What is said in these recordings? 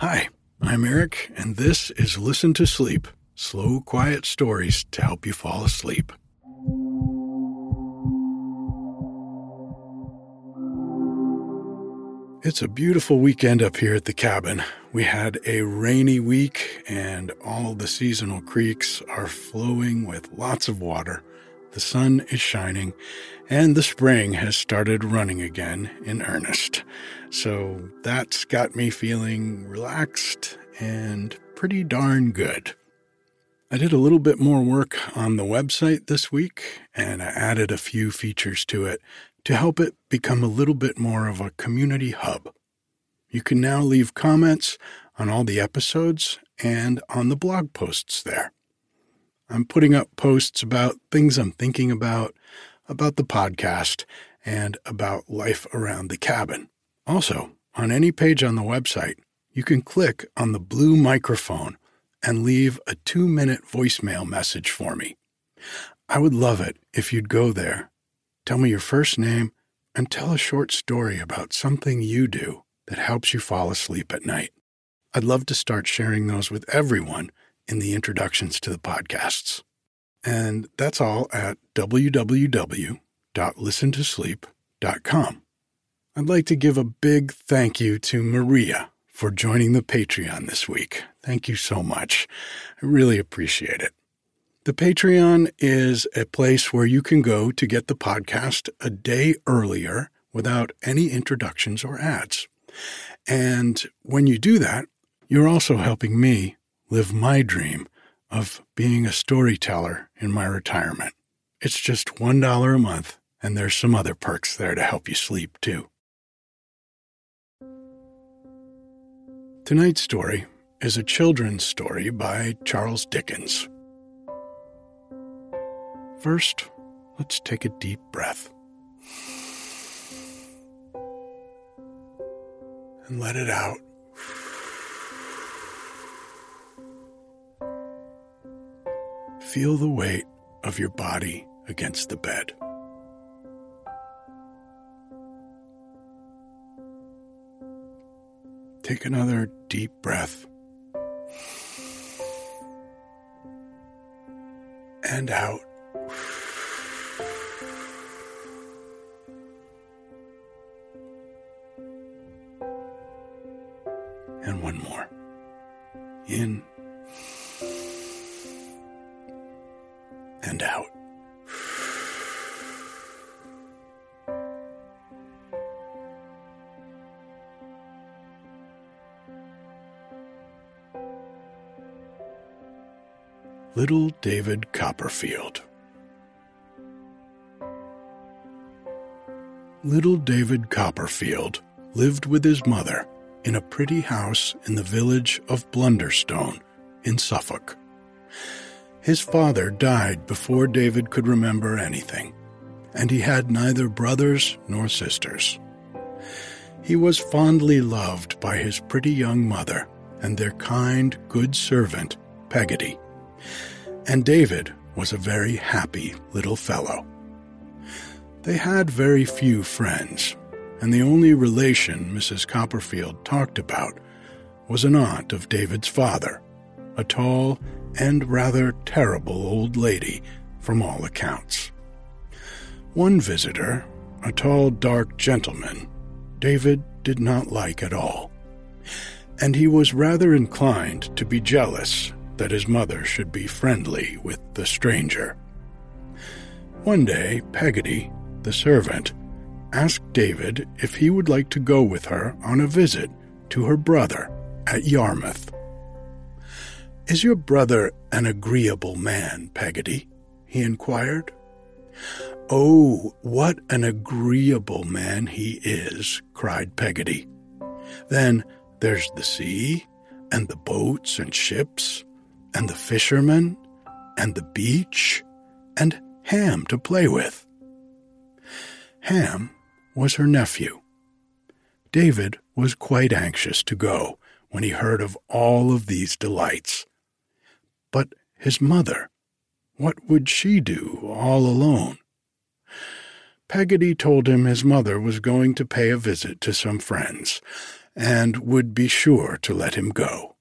Hi, I'm Eric, and this is Listen to Sleep slow, quiet stories to help you fall asleep. It's a beautiful weekend up here at the cabin. We had a rainy week, and all the seasonal creeks are flowing with lots of water. The sun is shining, and the spring has started running again in earnest. So that's got me feeling relaxed and pretty darn good. I did a little bit more work on the website this week, and I added a few features to it to help it become a little bit more of a community hub. You can now leave comments on all the episodes and on the blog posts there. I'm putting up posts about things I'm thinking about, about the podcast, and about life around the cabin. Also, on any page on the website, you can click on the blue microphone and leave a two minute voicemail message for me. I would love it if you'd go there Tell me your first name and tell a short story about something you do that helps you fall asleep at night. I'd love to start sharing those with everyone in the introductions to the podcasts. And that's all at www.listentosleep.com. I'd like to give a big thank you to Maria for joining the Patreon this week. Thank you so much. I really appreciate it. The Patreon is a place where you can go to get the podcast a day earlier without any introductions or ads. And when you do that, you're also helping me live my dream of being a storyteller in my retirement. It's just $1 a month, and there's some other perks there to help you sleep too. Tonight's story is a children's story by Charles Dickens. First, let's take a deep breath. And let it out. Feel the weight of your body against the bed. Take another deep breath. And out. And one more. David Copperfield. Little David Copperfield lived with his mother in a pretty house in the village of Blunderstone in Suffolk. His father died before David could remember anything, and he had neither brothers nor sisters. He was fondly loved by his pretty young mother and their kind, good servant, Peggotty. And David was a very happy little fellow. They had very few friends, and the only relation Mrs. Copperfield talked about was an aunt of David's father, a tall and rather terrible old lady from all accounts. One visitor, a tall, dark gentleman, David did not like at all, and he was rather inclined to be jealous that his mother should be friendly with the stranger. One day, Peggotty, the servant, asked David if he would like to go with her on a visit to her brother at Yarmouth. Is your brother an agreeable man, Peggotty? he inquired. Oh, what an agreeable man he is, cried Peggotty. Then there's the sea, and the boats and ships, and the fishermen, and the beach, and Ham to play with. Ham was her nephew. David was quite anxious to go when he heard of all of these delights. But his mother, what would she do all alone? Peggotty told him his mother was going to pay a visit to some friends, and would be sure to let him go.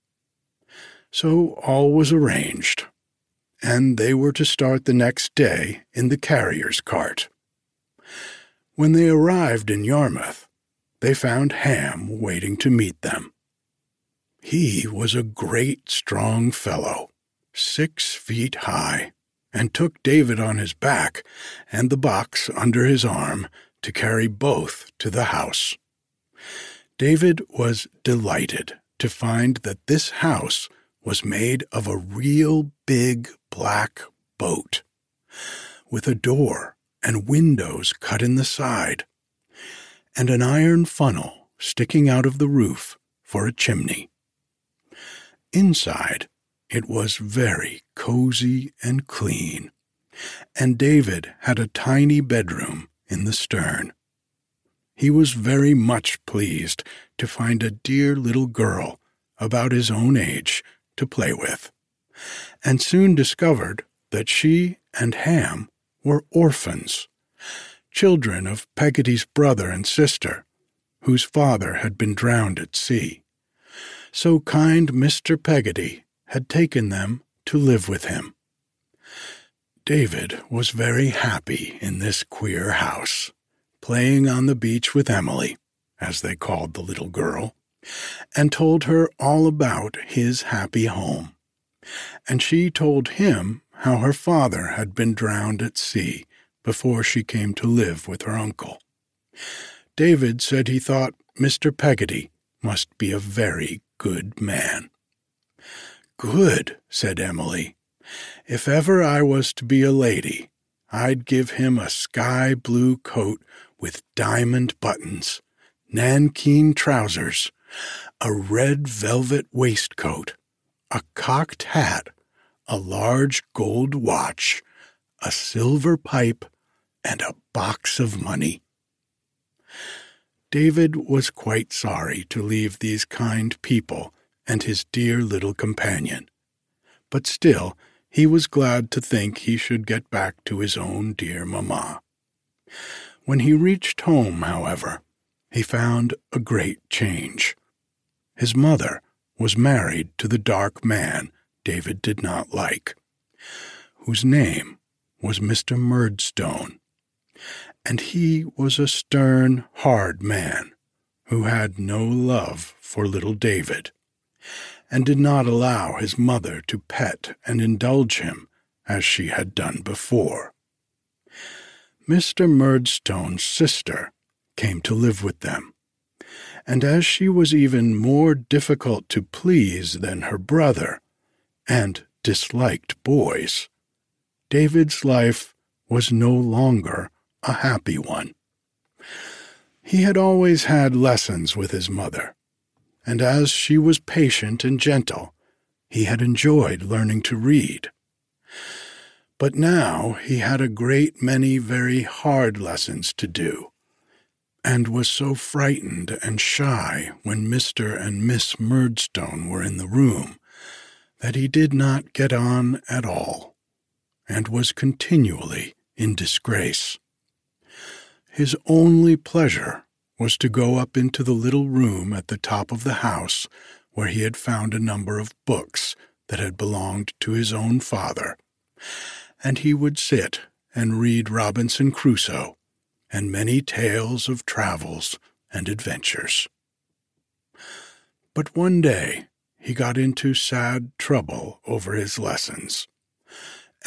So all was arranged, and they were to start the next day in the carrier's cart. When they arrived in Yarmouth, they found Ham waiting to meet them. He was a great strong fellow, six feet high, and took David on his back and the box under his arm to carry both to the house. David was delighted to find that this house was made of a real big black boat, with a door and windows cut in the side, and an iron funnel sticking out of the roof for a chimney. Inside, it was very cozy and clean, and David had a tiny bedroom in the stern. He was very much pleased to find a dear little girl about his own age to play with, and soon discovered that she and Ham were orphans, children of Peggotty's brother and sister, whose father had been drowned at sea. So kind Mr. Peggotty had taken them to live with him. David was very happy in this queer house, playing on the beach with Emily, as they called the little girl, and told her all about his happy home. And she told him how her father had been drowned at sea before she came to live with her uncle. David said he thought Mr. Peggotty must be a very good man. Good, said Emily. If ever I was to be a lady, I'd give him a sky blue coat with diamond buttons, nankeen trousers, a red velvet waistcoat, a cocked hat, a large gold watch, a silver pipe, and a box of money. David was quite sorry to leave these kind people and his dear little companion. But still, he was glad to think he should get back to his own dear mamma. When he reached home, however, he found a great change. His mother was married to the dark man David did not like, whose name was Mr. Murdstone, and he was a stern, hard man who had no love for little David and did not allow his mother to pet and indulge him as she had done before. Mr. Murdstone's sister came to live with them, and as she was even more difficult to please than her brother, and disliked boys, David's life was no longer a happy one. He had always had lessons with his mother, and as she was patient and gentle, he had enjoyed learning to read. But now he had a great many very hard lessons to do, and was so frightened and shy when Mr. and Miss Murdstone were in the room that he did not get on at all, and was continually in disgrace. His only pleasure was to go up into the little room at the top of the house where he had found a number of books that had belonged to his own father, and he would sit and read Robinson Crusoe and many tales of travels and adventures. But one day he got into sad trouble over his lessons,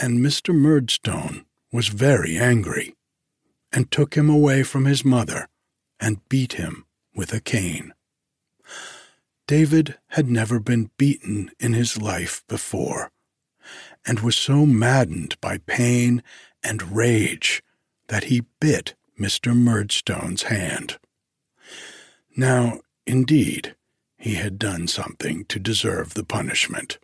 and Mr. Murdstone was very angry and took him away from his mother and beat him with a cane. David had never been beaten in his life before, and was so maddened by pain and rage that he bit Mr. Murdstone's hand. Now, indeed, he had done something to deserve the punishment,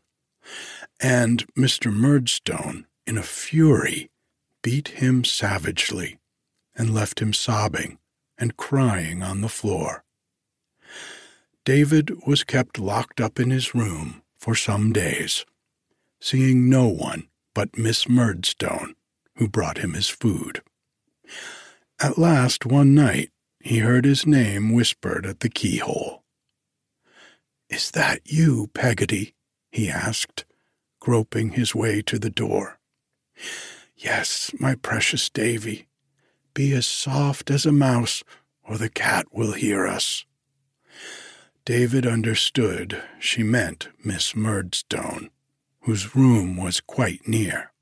and Mr. Murdstone, in a fury, beat him savagely and left him sobbing and crying on the floor. David was kept locked up in his room for some days, seeing no one but Miss Murdstone, who brought him his food. At last, one night, he heard his name whispered at the keyhole, Is that you, Peggotty? he asked, groping his way to the door. Yes, my precious Davy. Be as soft as a mouse, or the cat will hear us. David understood she meant Miss Murdstone, whose room was quite near.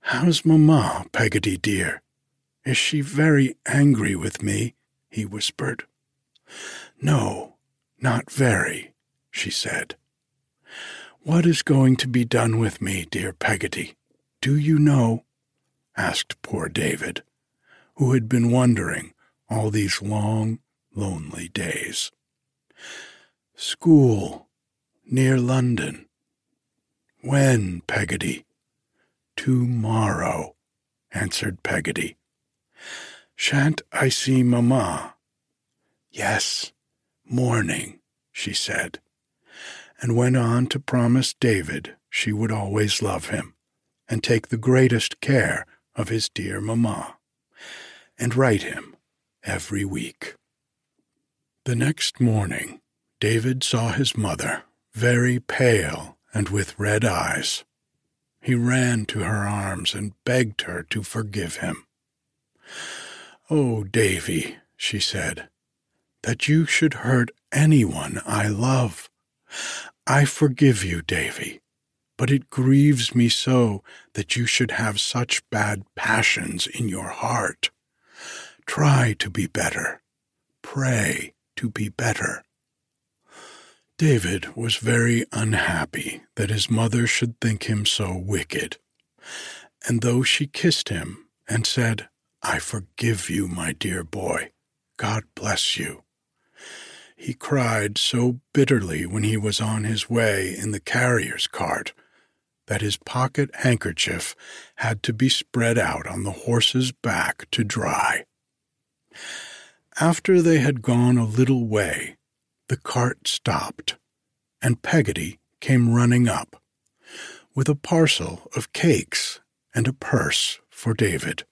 How's Mamma, Peggotty dear? Is she very angry with me? he whispered. No, not very, she said. What is going to be done with me, dear Peggotty? Do you know? asked poor David, who had been wondering all these long, lonely days. School, near London. When, Peggotty? Tomorrow, answered Peggotty. Shan't I see Mamma? Yes, morning, she said, and went on to promise David she would always love him and take the greatest care of his dear Mamma, and write him every week. The next morning, David saw his mother, very pale and with red eyes. He ran to her arms and begged her to forgive him. Oh, Davy, she said, that you should hurt anyone I love. I forgive you, Davy, but it grieves me so that you should have such bad passions in your heart. Try to be better. Pray to be better. David was very unhappy that his mother should think him so wicked, and though she kissed him and said, I forgive you, my dear boy, God bless you, he cried so bitterly when he was on his way in the carrier's cart that his pocket handkerchief had to be spread out on the horse's back to dry. After they had gone a little way, the cart stopped, and Peggotty came running up, with a parcel of cakes and a purse for David.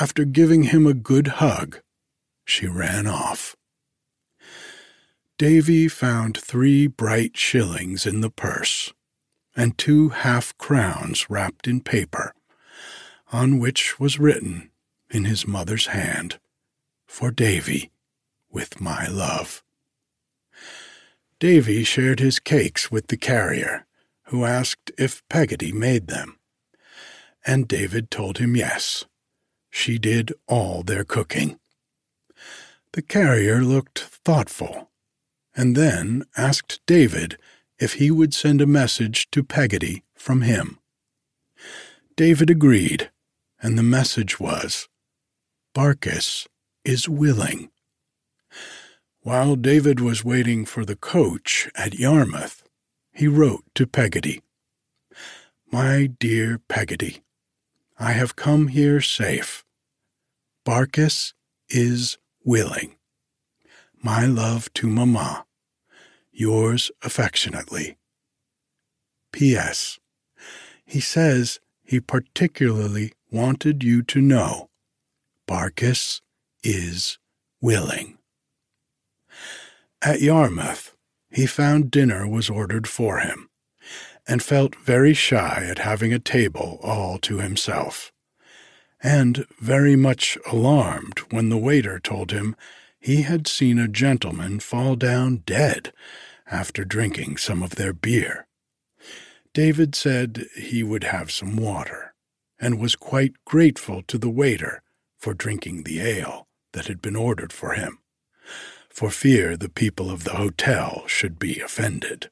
After giving him a good hug, she ran off. Davy found three bright shillings in the purse, and two half crowns wrapped in paper, on which was written in his mother's hand, For Davy, with my love. Davy shared his cakes with the carrier, who asked if Peggotty made them. And David told him yes. She did all their cooking. The carrier looked thoughtful, and then asked David if he would send a message to Peggotty from him. David agreed, and the message was, Barkis is willing. While David was waiting for the coach at Yarmouth, he wrote to Peggotty, My dear Peggotty, I have come here safe. Barkis is willing. My love to Mamma. Yours affectionately. P.S. He says he particularly wanted you to know Barkis is willing. At Yarmouth, he found dinner was ordered for him, and felt very shy at having a table all to himself, and very much alarmed when the waiter told him he had seen a gentleman fall down dead after drinking some of their beer. David said he would have some water, and was quite grateful to the waiter for drinking the ale that had been ordered for him for fear the people of the hotel should be offended.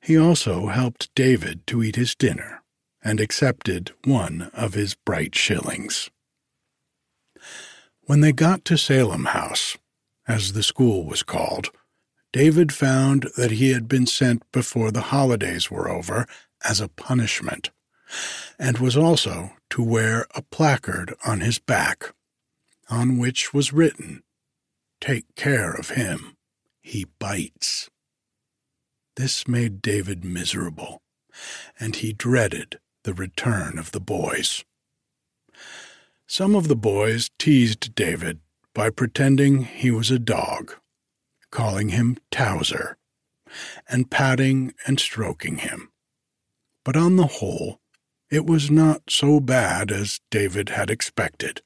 He also helped David to eat his dinner and accepted one of his bright shillings. When they got to Salem House, as the school was called, David found that he had been sent before the holidays were over as a punishment, and was also to wear a placard on his back, on which was written Take care of him. He bites. This made David miserable, and he dreaded the return of the boys. Some of the boys teased David by pretending he was a dog, calling him Towser, and patting and stroking him. But on the whole, it was not so bad as David had expected.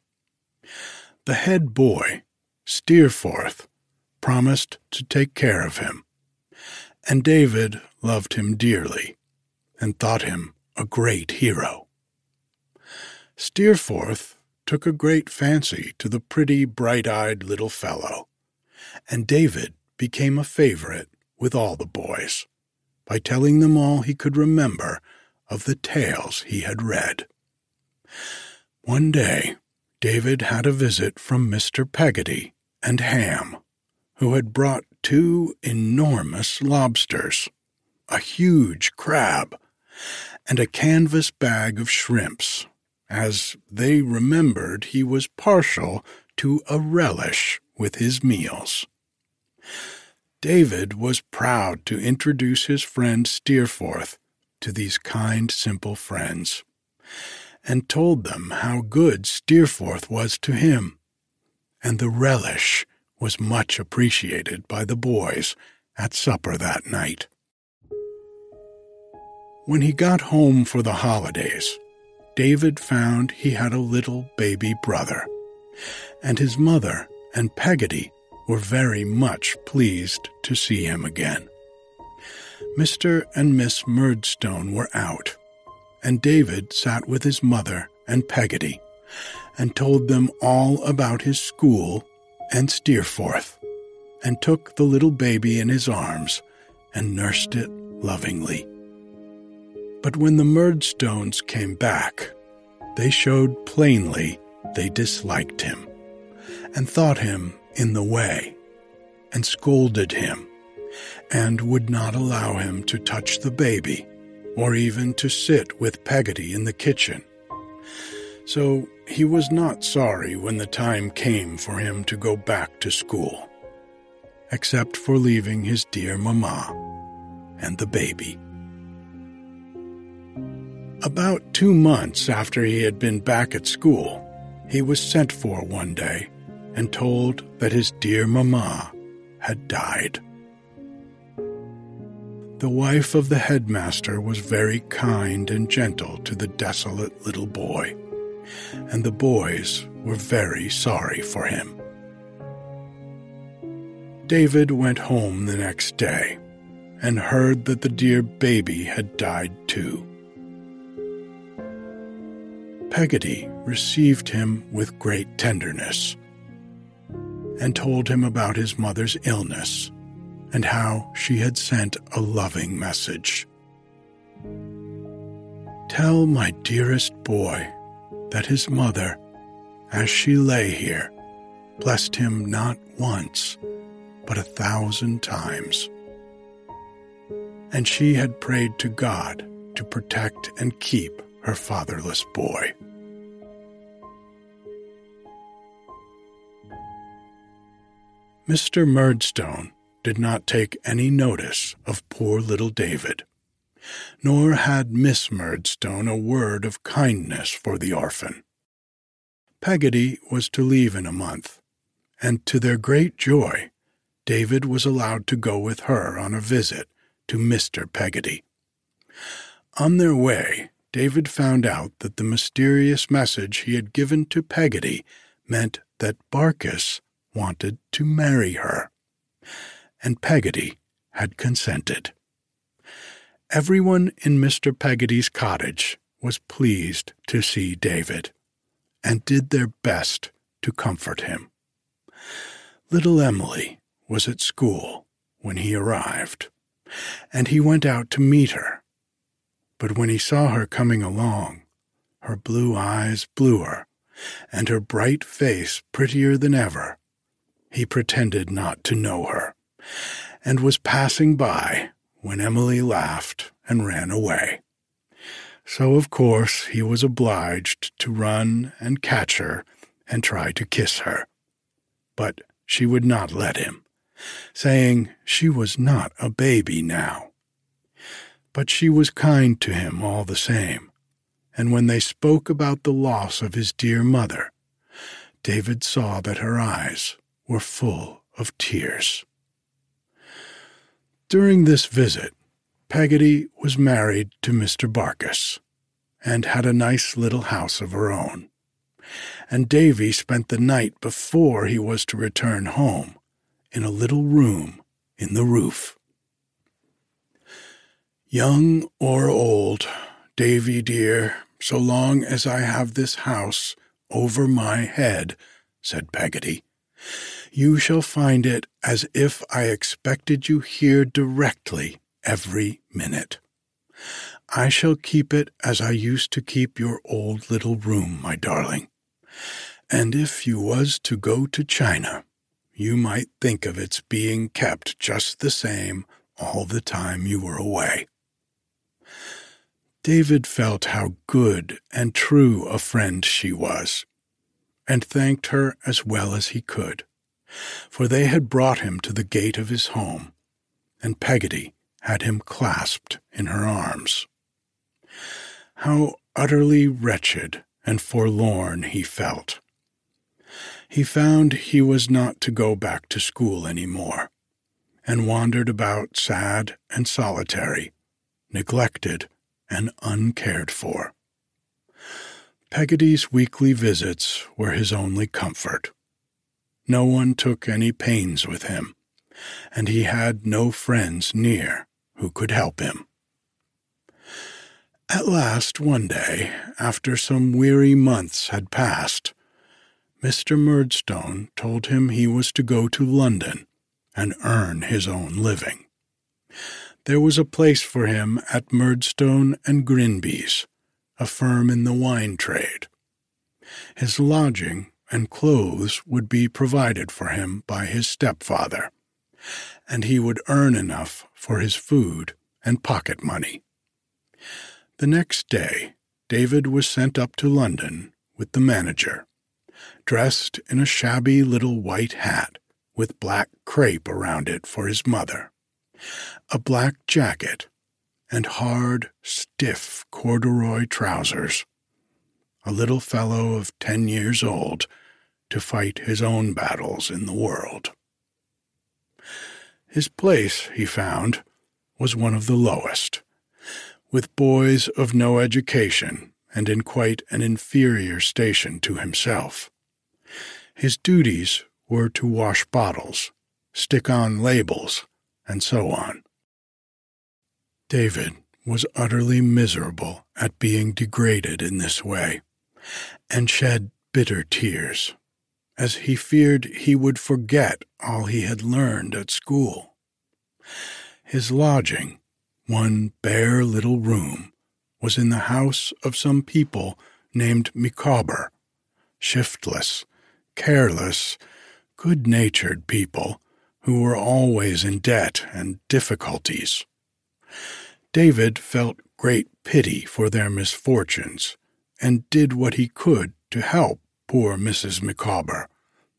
The head boy, Steerforth, promised to take care of him, and David loved him dearly and thought him a great hero. Steerforth took a great fancy to the pretty, bright eyed little fellow, and David became a favorite with all the boys by telling them all he could remember of the tales he had read. One day, David had a visit from Mr. Peggotty and Ham, who had brought two enormous lobsters, a huge crab, and a canvas bag of shrimps, as they remembered he was partial to a relish with his meals. David was proud to introduce his friend Steerforth to these kind, simple friends, and told them how good Steerforth was to him, and the relish was much appreciated by the boys at supper that night. When he got home for the holidays, David found he had a little baby brother, and his mother and Peggotty were very much pleased to see him again. Mr. and Miss Murdstone were out, and David sat with his mother and Peggotty and told them all about his school and Steerforth, and took the little baby in his arms and nursed it lovingly. But when the Murdstones came back, they showed plainly they disliked him, and thought him in the way, and scolded him and would not allow him to touch the baby or even to sit with Peggotty in the kitchen. So he was not sorry when the time came for him to go back to school, except for leaving his dear mamma and the baby. About two months after he had been back at school, he was sent for one day and told that his dear mamma had died. The wife of the headmaster was very kind and gentle to the desolate little boy, and the boys were very sorry for him. David went home the next day and heard that the dear baby had died too. Peggotty received him with great tenderness and told him about his mother's illness and how she had sent a loving message. Tell my dearest boy that his mother, as she lay here, blessed him not once, but a thousand times. And she had prayed to God to protect and keep her fatherless boy. Mr. Murdstone did not take any notice of poor little David, nor had Miss Murdstone a word of kindness for the orphan. Peggotty was to leave in a month, and to their great joy, David was allowed to go with her on a visit to Mr. Peggotty. On their way, David found out that the mysterious message he had given to Peggotty meant that Barkis wanted to marry her and Peggotty had consented. Everyone in Mr. Peggotty's cottage was pleased to see David, and did their best to comfort him. Little Emily was at school when he arrived, and he went out to meet her. But when he saw her coming along, her blue eyes bluer, and her bright face prettier than ever, he pretended not to know her and was passing by when Emily laughed and ran away. So, of course, he was obliged to run and catch her and try to kiss her. But she would not let him, saying she was not a baby now. But she was kind to him all the same, and when they spoke about the loss of his dear mother, David saw that her eyes were full of tears. During this visit, Peggotty was married to Mr. Barkis and had a nice little house of her own. And Davy spent the night before he was to return home in a little room in the roof. Young or old, Davy dear, so long as I have this house over my head, said Peggotty, you shall find it as if I expected you here directly every minute. I shall keep it as I used to keep your old little room, my darling. And if you was to go to China, you might think of its being kept just the same all the time you were away. David felt how good and true a friend she was, and thanked her as well as he could, for they had brought him to the gate of his home, and Peggotty had him clasped in her arms. How utterly wretched and forlorn he felt. He found he was not to go back to school any more, and wandered about sad and solitary, neglected and uncared for. Peggotty's weekly visits were his only comfort. No one took any pains with him, and he had no friends near who could help him. At last, one day, after some weary months had passed, Mr. Murdstone told him he was to go to London and earn his own living there was a place for him at Murdstone and Grinby's, a firm in the wine trade. His lodging and clothes would be provided for him by his stepfather, and he would earn enough for his food and pocket money. The next day, David was sent up to London with the manager, dressed in a shabby little white hat with black crape around it for his mother a black jacket, and hard, stiff corduroy trousers. A little fellow of ten years old to fight his own battles in the world. His place, he found, was one of the lowest, with boys of no education and in quite an inferior station to himself. His duties were to wash bottles, stick on labels, and so on. David was utterly miserable at being degraded in this way, and shed bitter tears, as he feared he would forget all he had learned at school. His lodging, one bare little room, was in the house of some people named Micawber, shiftless, careless, good natured people who were always in debt and difficulties. David felt great pity for their misfortunes and did what he could to help poor Mrs. Micawber,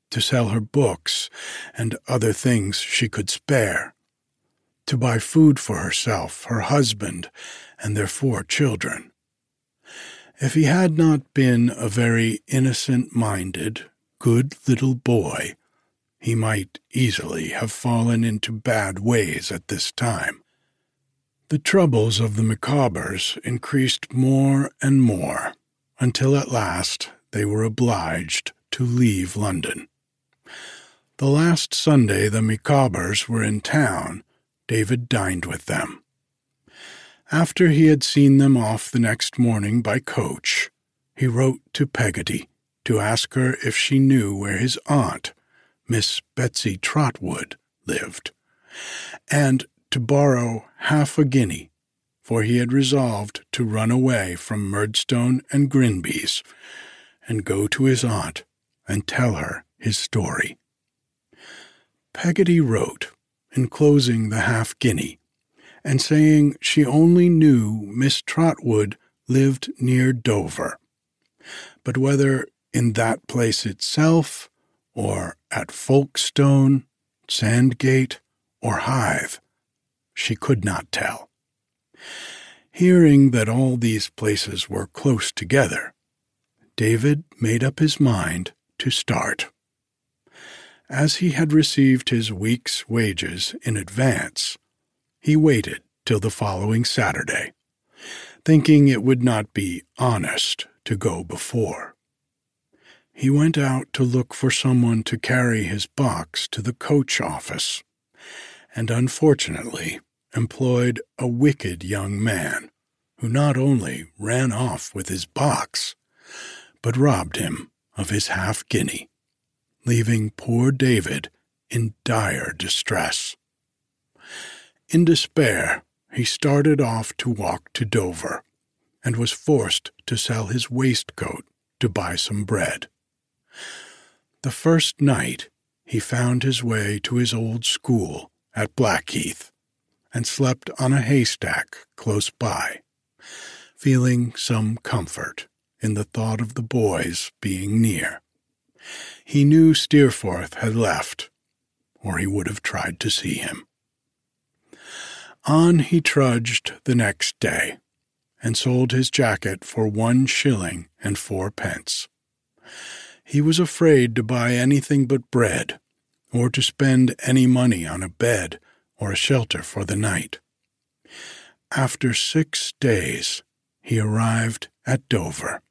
to sell her books and other things she could spare, to buy food for herself, her husband, and their four children. If he had not been a very innocent minded, good little boy, he might easily have fallen into bad ways at this time. The troubles of the Micawbers increased more and more, until at last they were obliged to leave London. The last Sunday the Micawbers were in town, David dined with them. After he had seen them off the next morning by coach, he wrote to Peggotty to ask her if she knew where his aunt, Miss Betsy Trotwood, lived, and to borrow half a guinea, for he had resolved to run away from Murdstone and Grinby's and go to his aunt and tell her his story. Peggotty wrote, enclosing the half guinea, and saying she only knew Miss Trotwood lived near Dover, but whether in that place itself or at Folkestone, Sandgate, or Hythe, she could not tell. Hearing that all these places were close together, David made up his mind to start. As he had received his week's wages in advance, he waited till the following Saturday, thinking it would not be honest to go before. He went out to look for someone to carry his box to the coach office, and unfortunately employed a wicked young man who not only ran off with his box, but robbed him of his half guinea, leaving poor David in dire distress. In despair, he started off to walk to Dover, and was forced to sell his waistcoat to buy some bread. The first night he found his way to his old school at Blackheath, and slept on a haystack close by, feeling some comfort in the thought of the boys being near. He knew Steerforth had left, or he would have tried to see him. On he trudged the next day, and sold his jacket for one shilling and fourpence. He was afraid to buy anything but bread, or to spend any money on a bed or a shelter for the night. After six days, he arrived at Dover,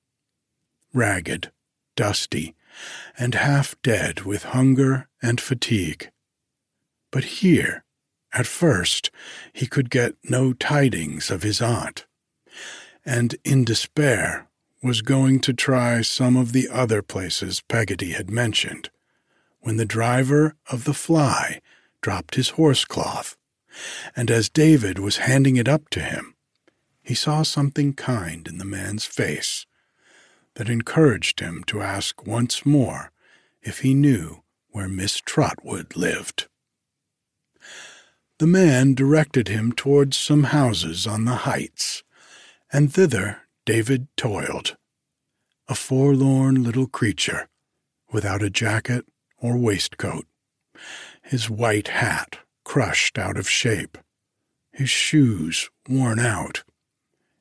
ragged, dusty, and half dead with hunger and fatigue. But here, at first, he could get no tidings of his aunt, and in despair was going to try some of the other places Peggotty had mentioned, when the driver of the fly dropped his horse cloth, and as David was handing it up to him, he saw something kind in the man's face that encouraged him to ask once more if he knew where Miss Trotwood lived. The man directed him towards some houses on the heights, and thither David toiled, a forlorn little creature, without a jacket or waistcoat, his white hat crushed out of shape, his shoes worn out,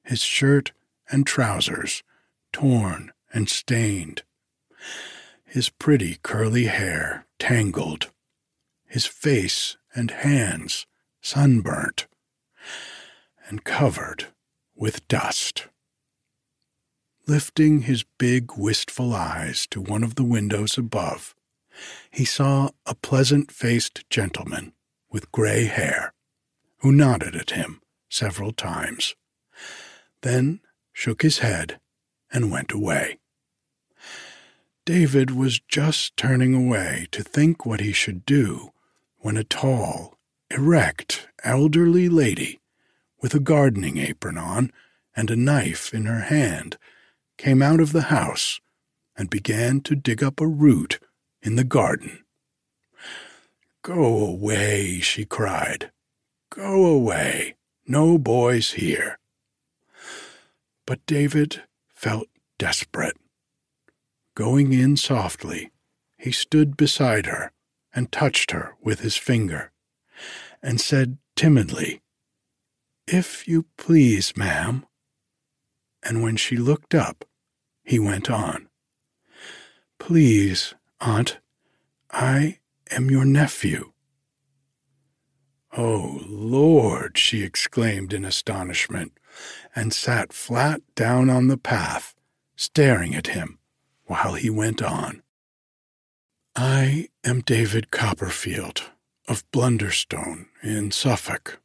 his shirt and trousers torn and stained, his pretty curly hair tangled, his face and hands sunburnt, and covered with dust. Lifting his big, wistful eyes to one of the windows above, he saw a pleasant faced gentleman with gray hair, who nodded at him several times, then shook his head and went away. David was just turning away to think what he should do when a tall, erect, elderly lady, with a gardening apron on and a knife in her hand, came out of the house and began to dig up a root in the garden. Go away, she cried. Go away. No boys here. But David felt desperate. Going in softly, he stood beside her and touched her with his finger and said timidly, If you please, ma'am. And when she looked up, he went on, Please, aunt, I am your nephew. Oh, Lord, she exclaimed in astonishment, and sat flat down on the path, staring at him while he went on. I am David Copperfield of Blunderstone in Suffolk,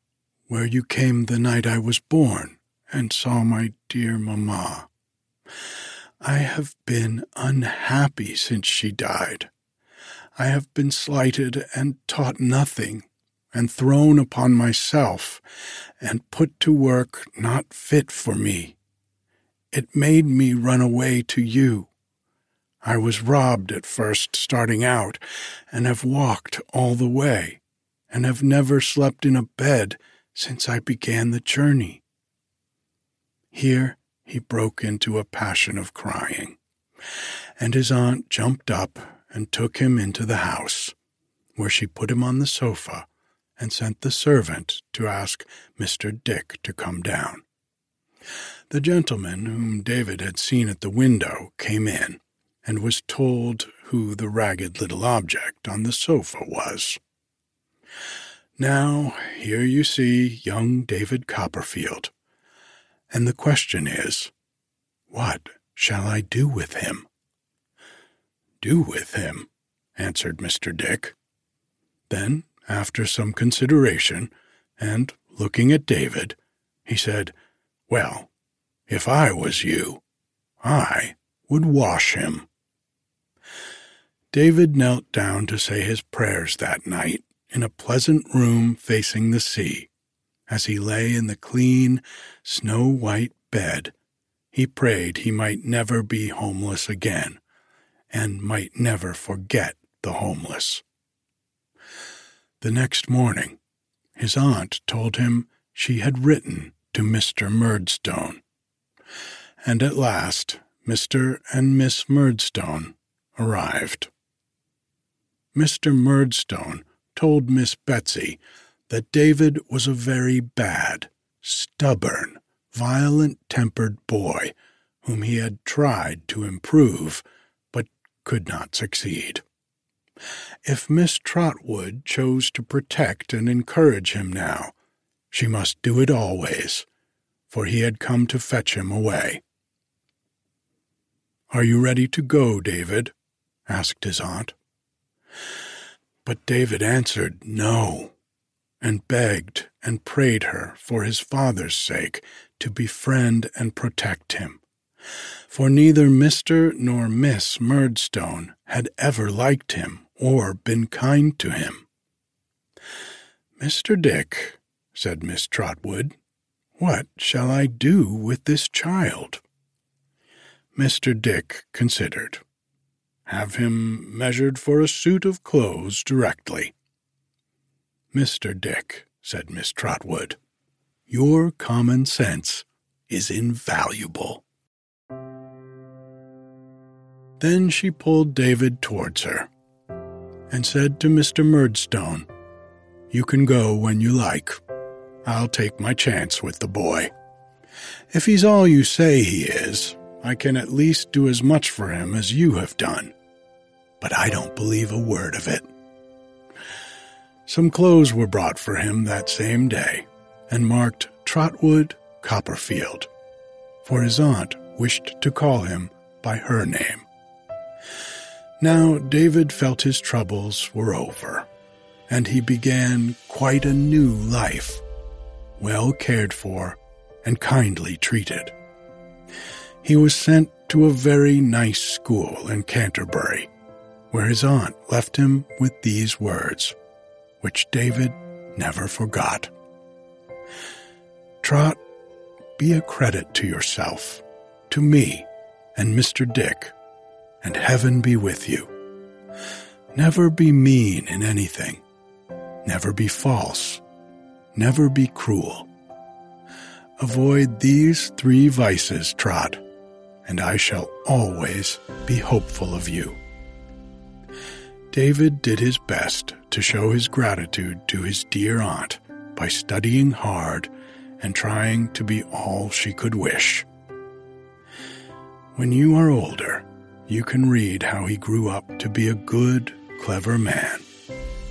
where you came the night I was born and saw my dear mamma. I have been unhappy since she died. I have been slighted and taught nothing, and thrown upon myself, and put to work not fit for me. It made me run away to you. I was robbed at first starting out, and have walked all the way, and have never slept in a bed since I began the journey. Here he broke into a passion of crying, and his aunt jumped up and took him into the house, where she put him on the sofa and sent the servant to ask Mr. Dick to come down. The gentleman whom David had seen at the window came in and was told who the ragged little object on the sofa was. Now here you see young David Copperfield. And the question is, what shall I do with him? Do with him, answered Mr. Dick. Then, after some consideration, and looking at David, he said, Well, if I was you, I would wash him. David knelt down to say his prayers that night in a pleasant room facing the sea. As he lay in the clean, snow white bed, he prayed he might never be homeless again and might never forget the homeless. The next morning, his aunt told him she had written to Mr. Murdstone. And at last, Mr. and Miss Murdstone arrived. Mr. Murdstone told Miss Betsy that David was a very bad, stubborn, violent tempered boy whom he had tried to improve but could not succeed. If Miss Trotwood chose to protect and encourage him now, she must do it always, for he had come to fetch him away. Are you ready to go, David? asked his aunt. But David answered no, and begged and prayed her for his father's sake to befriend and protect him. For neither Mr. nor Miss Murdstone had ever liked him or been kind to him. Mr. Dick, said Miss Trotwood, what shall I do with this child? Mr. Dick considered. Have him measured for a suit of clothes directly. Mr. Dick, said Miss Trotwood, your common sense is invaluable. Then she pulled David towards her and said to Mr. Murdstone, You can go when you like. I'll take my chance with the boy. If he's all you say he is, I can at least do as much for him as you have done. But I don't believe a word of it. Some clothes were brought for him that same day and marked Trotwood Copperfield, for his aunt wished to call him by her name. Now David felt his troubles were over, and he began quite a new life, well cared for and kindly treated he was sent to a very nice school in Canterbury, where his aunt left him with these words, which David never forgot. Trot, be a credit to yourself, to me, and Mr. Dick, and heaven be with you. Never be mean in anything. Never be false. Never be cruel. Avoid these three vices, Trot, and I shall always be hopeful of you. David did his best to show his gratitude to his dear aunt by studying hard and trying to be all she could wish. When you are older, you can read how he grew up to be a good, clever man,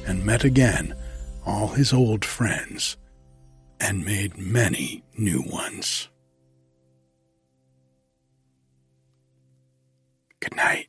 and met again all his old friends, and made many new ones. Good night.